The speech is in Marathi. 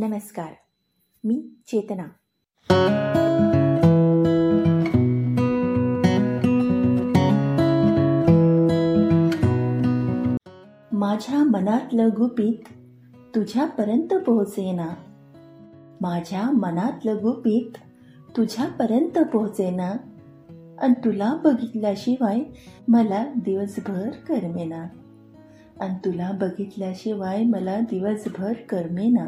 नमस्कार मी चेतना. माझ्या मनातलं गुपित तुझ्यापर्यंत पोहोचेना. माझ्या मनातलं गुपित तुझ्यापर्यंत पोहोचेना. आणि तुला बघितल्याशिवाय मला दिवसभर करमेना. आणि तुला बघितल्याशिवाय मला दिवसभर करमेना.